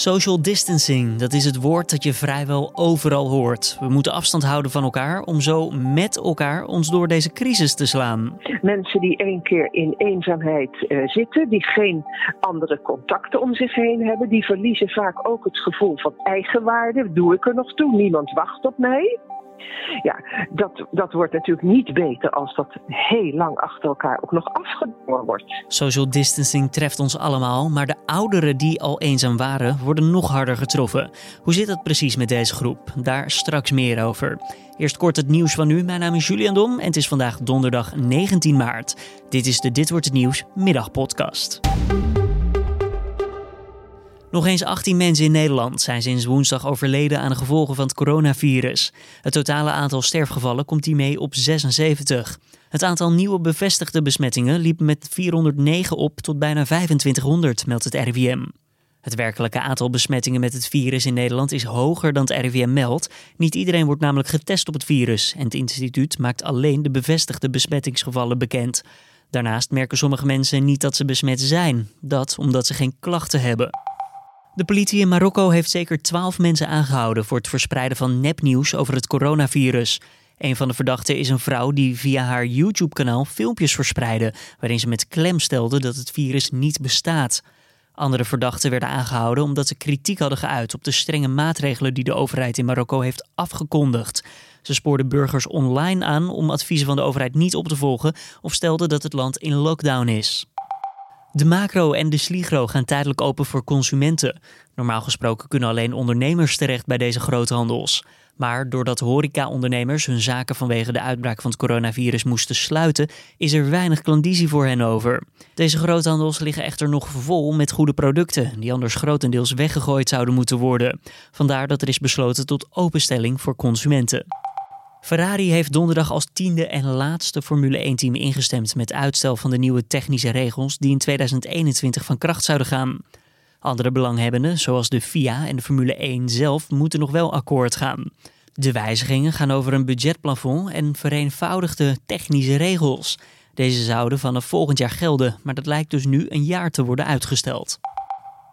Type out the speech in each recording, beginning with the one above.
Social distancing, dat is het woord dat je vrijwel overal hoort. We moeten afstand houden van elkaar om zo met elkaar ons door deze crisis te slaan. Mensen die één keer in eenzaamheid uh, zitten, die geen andere contacten om zich heen hebben, die verliezen vaak ook het gevoel van eigenwaarde. Doe ik er nog toe? Niemand wacht op mij. Ja, dat, dat wordt natuurlijk niet beter als dat heel lang achter elkaar ook nog afgedwongen wordt. Social distancing treft ons allemaal, maar de ouderen die al eenzaam waren, worden nog harder getroffen. Hoe zit dat precies met deze groep? Daar straks meer over. Eerst kort het nieuws van nu. Mijn naam is Julian Dom en het is vandaag donderdag 19 maart. Dit is de Dit wordt het nieuws middagpodcast. Nog eens 18 mensen in Nederland zijn sinds woensdag overleden aan de gevolgen van het coronavirus. Het totale aantal sterfgevallen komt hiermee op 76. Het aantal nieuwe bevestigde besmettingen liep met 409 op tot bijna 2500, meldt het RIVM. Het werkelijke aantal besmettingen met het virus in Nederland is hoger dan het RIVM meldt. Niet iedereen wordt namelijk getest op het virus en het instituut maakt alleen de bevestigde besmettingsgevallen bekend. Daarnaast merken sommige mensen niet dat ze besmet zijn, dat omdat ze geen klachten hebben. De politie in Marokko heeft zeker twaalf mensen aangehouden voor het verspreiden van nepnieuws over het coronavirus. Een van de verdachten is een vrouw die via haar YouTube-kanaal filmpjes verspreidde, waarin ze met klem stelde dat het virus niet bestaat. Andere verdachten werden aangehouden omdat ze kritiek hadden geuit op de strenge maatregelen die de overheid in Marokko heeft afgekondigd. Ze spoorden burgers online aan om adviezen van de overheid niet op te volgen of stelden dat het land in lockdown is. De macro en de sligro gaan tijdelijk open voor consumenten. Normaal gesproken kunnen alleen ondernemers terecht bij deze groothandels. Maar doordat horeca-ondernemers hun zaken vanwege de uitbraak van het coronavirus moesten sluiten, is er weinig klandizie voor hen over. Deze groothandels liggen echter nog vol met goede producten, die anders grotendeels weggegooid zouden moeten worden. Vandaar dat er is besloten tot openstelling voor consumenten. Ferrari heeft donderdag als tiende en laatste Formule 1-team ingestemd met uitstel van de nieuwe technische regels die in 2021 van kracht zouden gaan. Andere belanghebbenden, zoals de FIA en de Formule 1 zelf, moeten nog wel akkoord gaan. De wijzigingen gaan over een budgetplafond en vereenvoudigde technische regels. Deze zouden vanaf volgend jaar gelden, maar dat lijkt dus nu een jaar te worden uitgesteld.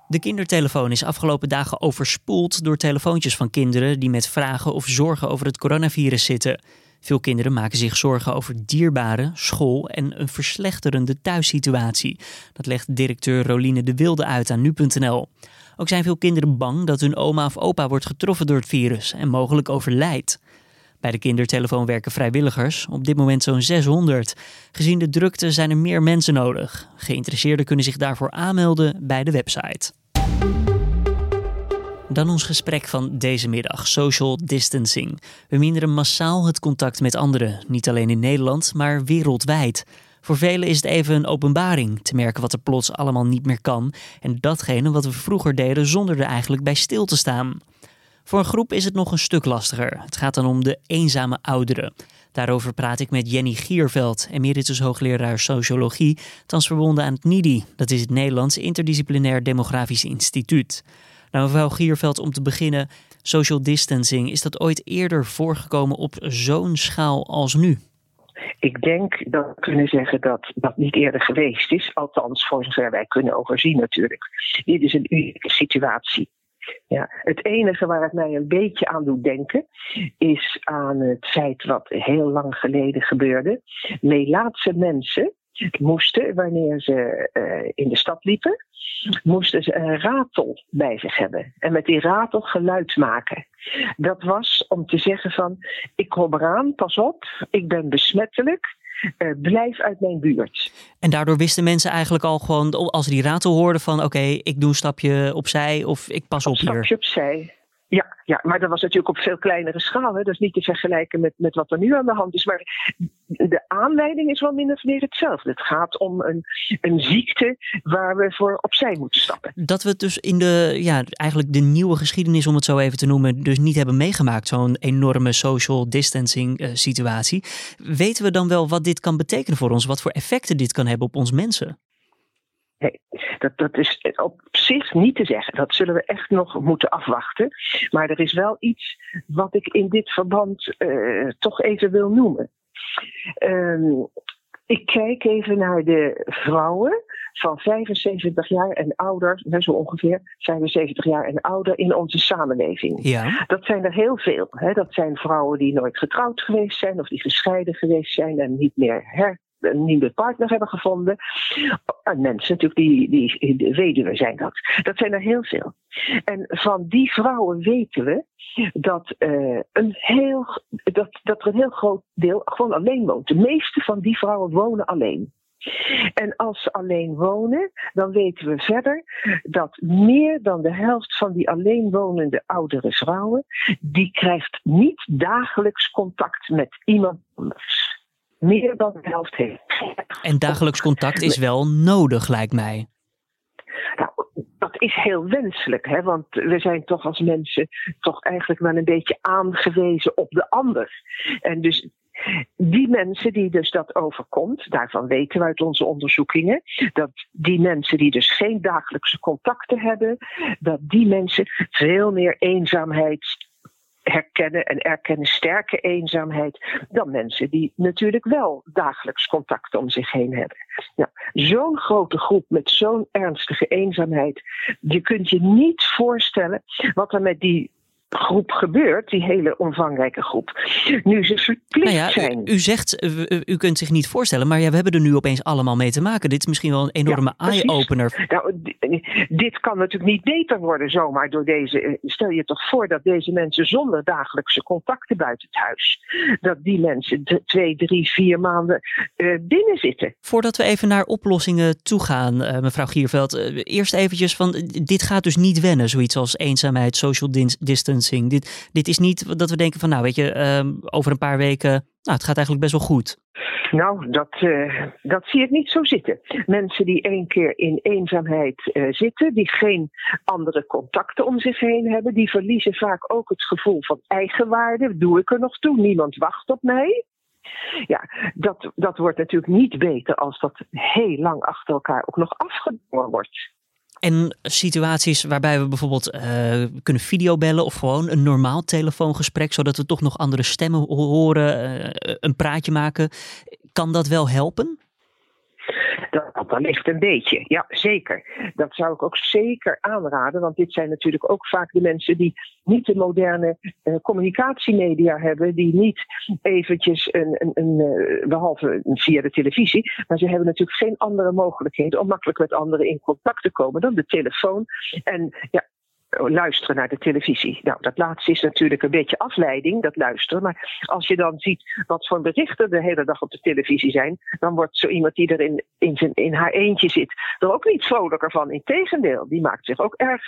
De kindertelefoon is afgelopen dagen overspoeld door telefoontjes van kinderen die met vragen of zorgen over het coronavirus zitten. Veel kinderen maken zich zorgen over dierbare, school en een verslechterende thuissituatie. Dat legt directeur Roline de Wilde uit aan nu.nl. Ook zijn veel kinderen bang dat hun oma of opa wordt getroffen door het virus en mogelijk overlijdt. Bij de kindertelefoon werken vrijwilligers, op dit moment zo'n 600. Gezien de drukte zijn er meer mensen nodig. Geïnteresseerden kunnen zich daarvoor aanmelden bij de website. Dan ons gesprek van deze middag, social distancing. We minderen massaal het contact met anderen, niet alleen in Nederland, maar wereldwijd. Voor velen is het even een openbaring te merken wat er plots allemaal niet meer kan en datgene wat we vroeger deden zonder er eigenlijk bij stil te staan. Voor een groep is het nog een stuk lastiger. Het gaat dan om de eenzame ouderen. Daarover praat ik met Jenny Gierveld, emeritus hoogleraar sociologie, thans verbonden aan het NIDI, dat is het Nederlands Interdisciplinair Demografisch Instituut. Nou, mevrouw Gierveld, om te beginnen, social distancing, is dat ooit eerder voorgekomen op zo'n schaal als nu? Ik denk dat we kunnen zeggen dat dat niet eerder geweest is, althans voor zover wij kunnen overzien natuurlijk. Dit is een unieke situatie. Ja, het enige waar het mij een beetje aan doet denken is aan het feit wat heel lang geleden gebeurde. Melaatse mensen moesten, wanneer ze uh, in de stad liepen, moesten ze een ratel bij zich hebben. En met die ratel geluid maken. Dat was om te zeggen van, ik kom eraan, pas op, ik ben besmettelijk. Uh, blijf uit mijn buurt. En daardoor wisten mensen eigenlijk al gewoon, als ze die ratel hoorden van oké, ik doe een stapje opzij of ik pas op, op hier. Een stapje opzij. Ja, ja, maar dat was natuurlijk op veel kleinere schaal. Hè. Dat is niet te vergelijken met, met wat er nu aan de hand is. Maar de aanleiding is wel min of meer hetzelfde. Het gaat om een, een ziekte waar we voor opzij moeten stappen. Dat we het dus in de, ja, eigenlijk de nieuwe geschiedenis, om het zo even te noemen, dus niet hebben meegemaakt. Zo'n enorme social distancing uh, situatie. Weten we dan wel wat dit kan betekenen voor ons? Wat voor effecten dit kan hebben op ons mensen? Nee, dat, dat is op zich niet te zeggen. Dat zullen we echt nog moeten afwachten. Maar er is wel iets wat ik in dit verband uh, toch even wil noemen. Um, ik kijk even naar de vrouwen van 75 jaar en ouder, zo ongeveer 75 jaar en ouder in onze samenleving. Ja. Dat zijn er heel veel. Hè. Dat zijn vrouwen die nooit getrouwd geweest zijn of die gescheiden geweest zijn en niet meer her, een nieuwe partner hebben gevonden. En mensen natuurlijk die, die, die weduwe zijn dat. Dat zijn er heel veel. En van die vrouwen weten we dat, uh, een heel, dat, dat er een heel groot deel gewoon alleen woont. De meeste van die vrouwen wonen alleen. En als ze alleen wonen, dan weten we verder dat meer dan de helft van die alleenwonende oudere vrouwen, die krijgt niet dagelijks contact met iemand anders. Meer dan de helft heeft. En dagelijks contact is wel nodig, lijkt mij. Nou, dat is heel wenselijk, hè? want we zijn toch als mensen toch eigenlijk wel een beetje aangewezen op de ander. En dus die mensen die dus dat overkomt, daarvan weten we uit onze onderzoekingen, dat die mensen die dus geen dagelijkse contacten hebben, dat die mensen veel meer eenzaamheid herkennen en erkennen sterke eenzaamheid dan mensen die natuurlijk wel dagelijks contact om zich heen hebben. Nou, zo'n grote groep met zo'n ernstige eenzaamheid, je kunt je niet voorstellen wat er met die groep gebeurt, die hele omvangrijke groep. Nu ze verplicht nou ja, zijn. U, u zegt, u, u, kunt zich niet voorstellen, maar ja, we hebben er nu opeens allemaal mee te maken. Dit is misschien wel een enorme ja, eye-opener. Nou, dit kan natuurlijk niet beter worden zomaar door deze. eh, Stel je toch voor dat deze mensen zonder dagelijkse contacten buiten het huis, dat die mensen twee, drie, vier maanden uh, binnen zitten. Voordat we even naar oplossingen toe gaan, uh, mevrouw Gierveld, uh, eerst eventjes van, dit gaat dus niet wennen, zoiets als eenzaamheid, social distance dit, dit is niet dat we denken van, nou weet je, um, over een paar weken, nou het gaat eigenlijk best wel goed. Nou, dat, uh, dat zie ik niet zo zitten. Mensen die één keer in eenzaamheid uh, zitten, die geen andere contacten om zich heen hebben, die verliezen vaak ook het gevoel van eigenwaarde. Doe ik er nog toe? Niemand wacht op mij. Ja, dat, dat wordt natuurlijk niet beter als dat heel lang achter elkaar ook nog afgedwongen wordt. En situaties waarbij we bijvoorbeeld uh, kunnen videobellen of gewoon een normaal telefoongesprek, zodat we toch nog andere stemmen horen, uh, een praatje maken. Kan dat wel helpen? Dat, ligt een beetje, ja zeker. Dat zou ik ook zeker aanraden, want dit zijn natuurlijk ook vaak de mensen die niet de moderne uh, communicatiemedia hebben, die niet eventjes een, een, een uh, behalve via de televisie, maar ze hebben natuurlijk geen andere mogelijkheden om makkelijk met anderen in contact te komen dan de telefoon. En ja, luisteren naar de televisie. Nou, dat laatste is natuurlijk een beetje afleiding, dat luisteren. Maar als je dan ziet wat voor berichten de hele dag op de televisie zijn, dan wordt zo iemand die er in, in, zijn, in haar eentje zit er ook niet vrolijker van. Integendeel, die maakt zich ook erg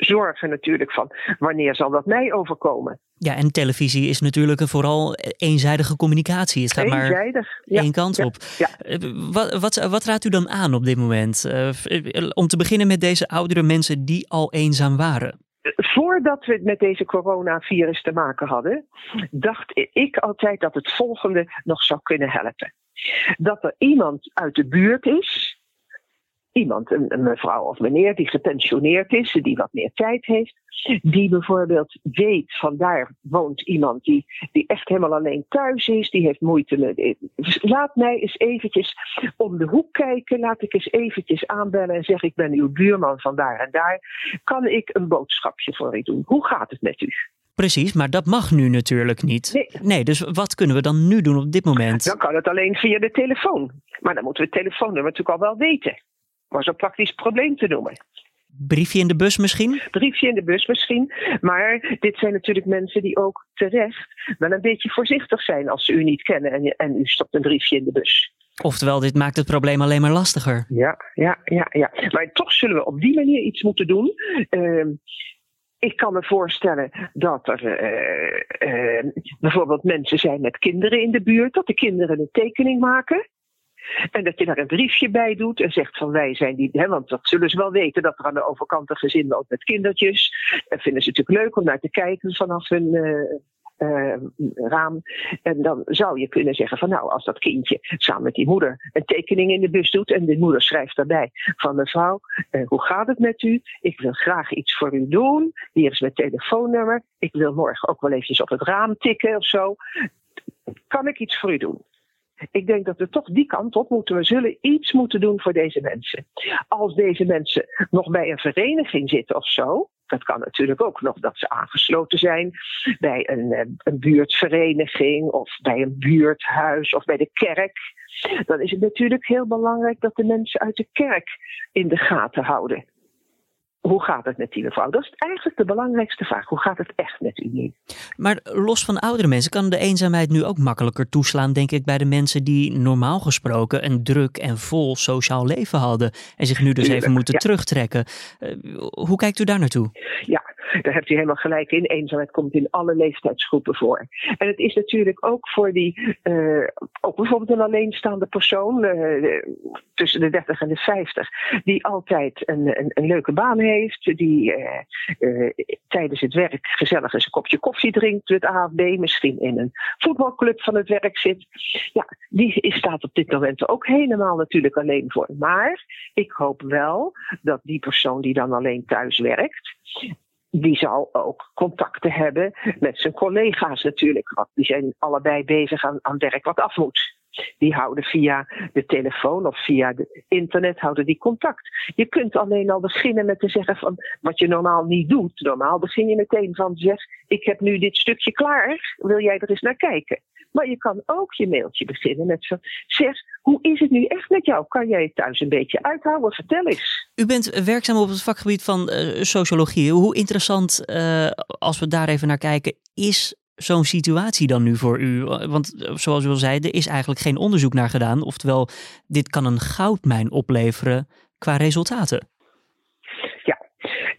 zorgen natuurlijk van wanneer zal dat mij overkomen. Ja, en televisie is natuurlijk een vooral eenzijdige communicatie. Het gaat Eenzijdig, maar ja, één kant ja, op. Ja. Wat, wat, wat raadt u dan aan op dit moment? Uh, om te beginnen met deze oudere mensen die al eenzaam waren. Voordat we met deze coronavirus te maken hadden, dacht ik altijd dat het volgende nog zou kunnen helpen. Dat er iemand uit de buurt is, iemand, een, een, mevrouw of meneer die gepensioneerd is, die wat meer tijd heeft, die bijvoorbeeld weet van daar woont iemand die, die echt helemaal alleen thuis is, die heeft moeite met. Laat mij eens eventjes om de hoek kijken, laat ik eens eventjes aanbellen en zeg ik ben uw buurman van daar en daar, kan ik een boodschapje voor u doen? Hoe gaat het met u? Precies, maar dat mag nu natuurlijk niet. Nee. nee. dus wat kunnen we dan nu doen op dit moment? Dan kan het alleen via de telefoon. Maar dan moeten we het telefoonnummer natuurlijk al wel weten maar zo'n praktisch probleem te noemen. Briefje in de bus misschien? Briefje in de bus misschien. Maar dit zijn natuurlijk mensen die ook terecht wel een beetje voorzichtig zijn als ze u niet kennen en, en u stopt een briefje in de bus. Oftewel, dit maakt het probleem alleen maar lastiger. Ja, ja, ja, ja. Maar toch zullen we op die manier iets moeten doen. Uh, ik kan me voorstellen dat er uh, uh, bijvoorbeeld mensen zijn met kinderen in de buurt, dat de kinderen een tekening maken. En dat je daar een briefje bij doet en zegt van wij zijn die, hè, want dat zullen ze wel weten dat er aan de overkant een gezin loopt met kindertjes. En vinden ze natuurlijk leuk om naar te kijken vanaf hun uh, uh, raam. En dan zou je kunnen zeggen van nou, als dat kindje samen met die moeder een tekening in de bus doet en de moeder schrijft daarbij van mevrouw, uh, hoe gaat het met u? Ik wil graag iets voor u doen. Hier is mijn telefoonnummer. Ik wil morgen ook wel eventjes op het raam tikken of zo. Kan ik iets voor u doen? Ik denk dat we toch die kant op moeten. We zullen iets moeten doen voor deze mensen. Als deze mensen nog bij een vereniging zitten of zo, dat kan natuurlijk ook nog dat ze aangesloten zijn bij een, eh, een buurtvereniging of bij een buurthuis of bij de kerk. Dan is het natuurlijk heel belangrijk dat de mensen uit de kerk in de gaten houden hoe gaat het met die mevrouw? Dat is eigenlijk de belangrijkste vraag. Hoe gaat het echt met u nu? Maar los van oudere mensen kan de eenzaamheid nu ook makkelijker toeslaan, denk ik, bij de mensen die normaal gesproken een druk en vol sociaal leven hadden en zich nu dus even moeten terugtrekken. Uh, hoe kijkt u daar naartoe? Ja, daar hebt u helemaal gelijk in. Eenzaamheid komt in alle leeftijdsgroepen voor. En het is natuurlijk ook voor die, uh, ook bijvoorbeeld een alleenstaande persoon uh, tussen de 30 en de 50, die altijd een, een, een leuke baan heeft, die uh, tijdens het werk gezellig eens een kopje koffie drinkt met AFB, misschien in een voetbalclub van het werk zit. Ja, die staat op dit moment ook helemaal natuurlijk alleen voor. Maar ik hoop wel dat die persoon die dan alleen thuis werkt, die zal ook contacten hebben met zijn collega's natuurlijk. Want die zijn allebei bezig aan, aan werk wat af moet. Die houden via de telefoon of via het internet houden die contact. Je kunt alleen al beginnen met te zeggen van wat je normaal niet doet. Normaal begin je meteen van zeg, ik heb nu dit stukje klaar, wil jij er eens naar kijken? Maar je kan ook je mailtje beginnen met zo, zeg, hoe is het nu echt met jou? Kan jij het thuis een beetje uithouden? Vertel eens. U bent werkzaam op het vakgebied van uh, sociologie. Hoe interessant, uh, als we daar even naar kijken, is zo'n situatie dan nu voor u? Want eh, zoals u al zei, er is eigenlijk geen onderzoek naar gedaan. Oftewel, dit kan een goudmijn opleveren qua resultaten.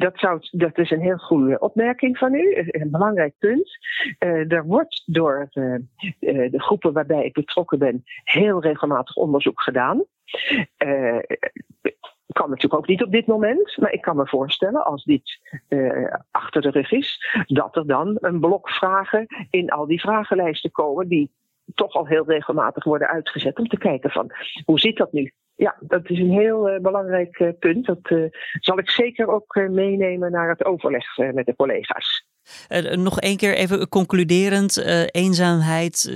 Dat, zou, dat is een heel goede opmerking van u, een belangrijk punt. Uh, er wordt door uh, de groepen waarbij ik betrokken ben heel regelmatig onderzoek gedaan. Uh, kan natuurlijk ook niet op dit moment, maar ik kan me voorstellen als dit achter de rug is, dat er dan een blok vragen in al die vragenlijsten komen die toch al heel regelmatig worden uitgezet om te kijken van hoe zit dat nu? Ja, dat is een heel uh, belangrijk uh, punt. Dat zal ik zeker ook meenemen naar het overleg met de collega's. Nog één keer even concluderend. Eenzaamheid,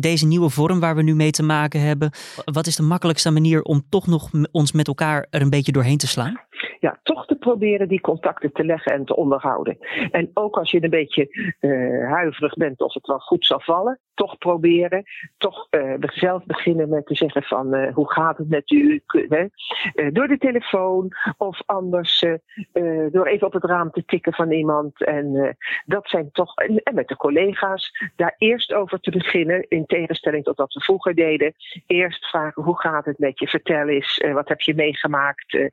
deze nieuwe vorm waar we nu mee te maken hebben. Wat is de makkelijkste manier om toch nog ons met elkaar er een beetje doorheen te slaan? ja, toch proberen die contacten te leggen en te onderhouden. En ook als je een beetje uh, huiverig bent of het wel goed zal vallen, toch proberen. Toch uh, zelf beginnen met te zeggen van uh, hoe gaat het met u? Door de telefoon of anders door even op het raam te tikken van iemand. En dat zijn toch, en, met de collega's, daar eerst over te beginnen. In tegenstelling tot wat we vroeger deden. Eerst vragen hoe gaat het met je? Vertel eens, wat heb je meegemaakt?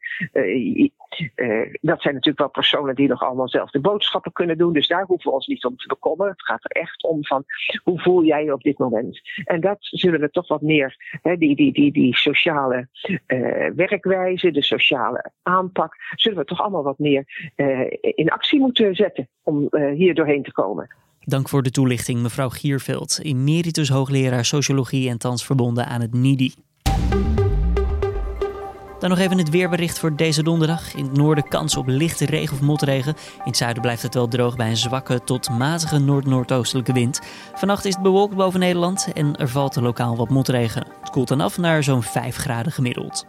Dat zijn natuurlijk wel personen die nog allemaal zelf de boodschappen kunnen doen. Dus daar hoeven we ons niet om te bekommeren. Het gaat er echt om van hoe voel jij je op dit moment? En dat zullen we toch wat meer, hè, die, die, die, die sociale uh, werkwijze, de sociale aanpak, zullen we toch allemaal wat meer uh, in actie moeten zetten om hier doorheen te komen. Dank voor de toelichting, mevrouw Gierveld, emeritus hoogleraar sociologie en thans verbonden aan het NIDI. Dan nog even het weerbericht voor deze donderdag. In het noorden kans op lichte regen of motregen. In het zuiden blijft het wel droog bij een zwakke tot matige noord-noordoostelijke wind. Vannacht is het bewolkt boven Nederland en er valt lokaal wat motregen. Het koelt dan af naar zo'n 5 graden gemiddeld.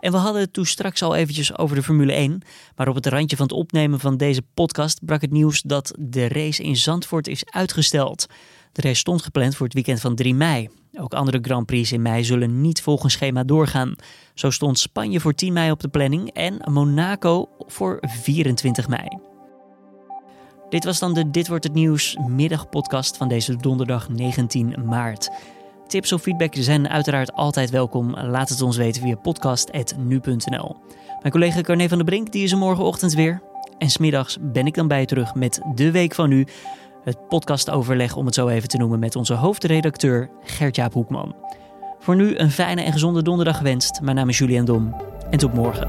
En we hadden het toen straks al eventjes over de Formule 1. Maar op het randje van het opnemen van deze podcast brak het nieuws dat de race in Zandvoort is uitgesteld. De race stond gepland voor het weekend van 3 mei. Ook andere Grand Prix in mei zullen niet volgens schema doorgaan. Zo stond Spanje voor 10 mei op de planning en Monaco voor 24 mei. Dit was dan de Dit wordt het nieuws middagpodcast van deze donderdag 19 maart. Tips of feedback zijn uiteraard altijd welkom. Laat het ons weten via podcast.nu.nl. Mijn collega Carne van der Brink die is er morgenochtend weer. En smiddags ben ik dan bij je terug met de week van nu het podcastoverleg, om het zo even te noemen, met onze hoofdredacteur Gert-Jaap Hoekman. Voor nu een fijne en gezonde donderdag gewenst. Mijn naam is Julian Dom en tot morgen.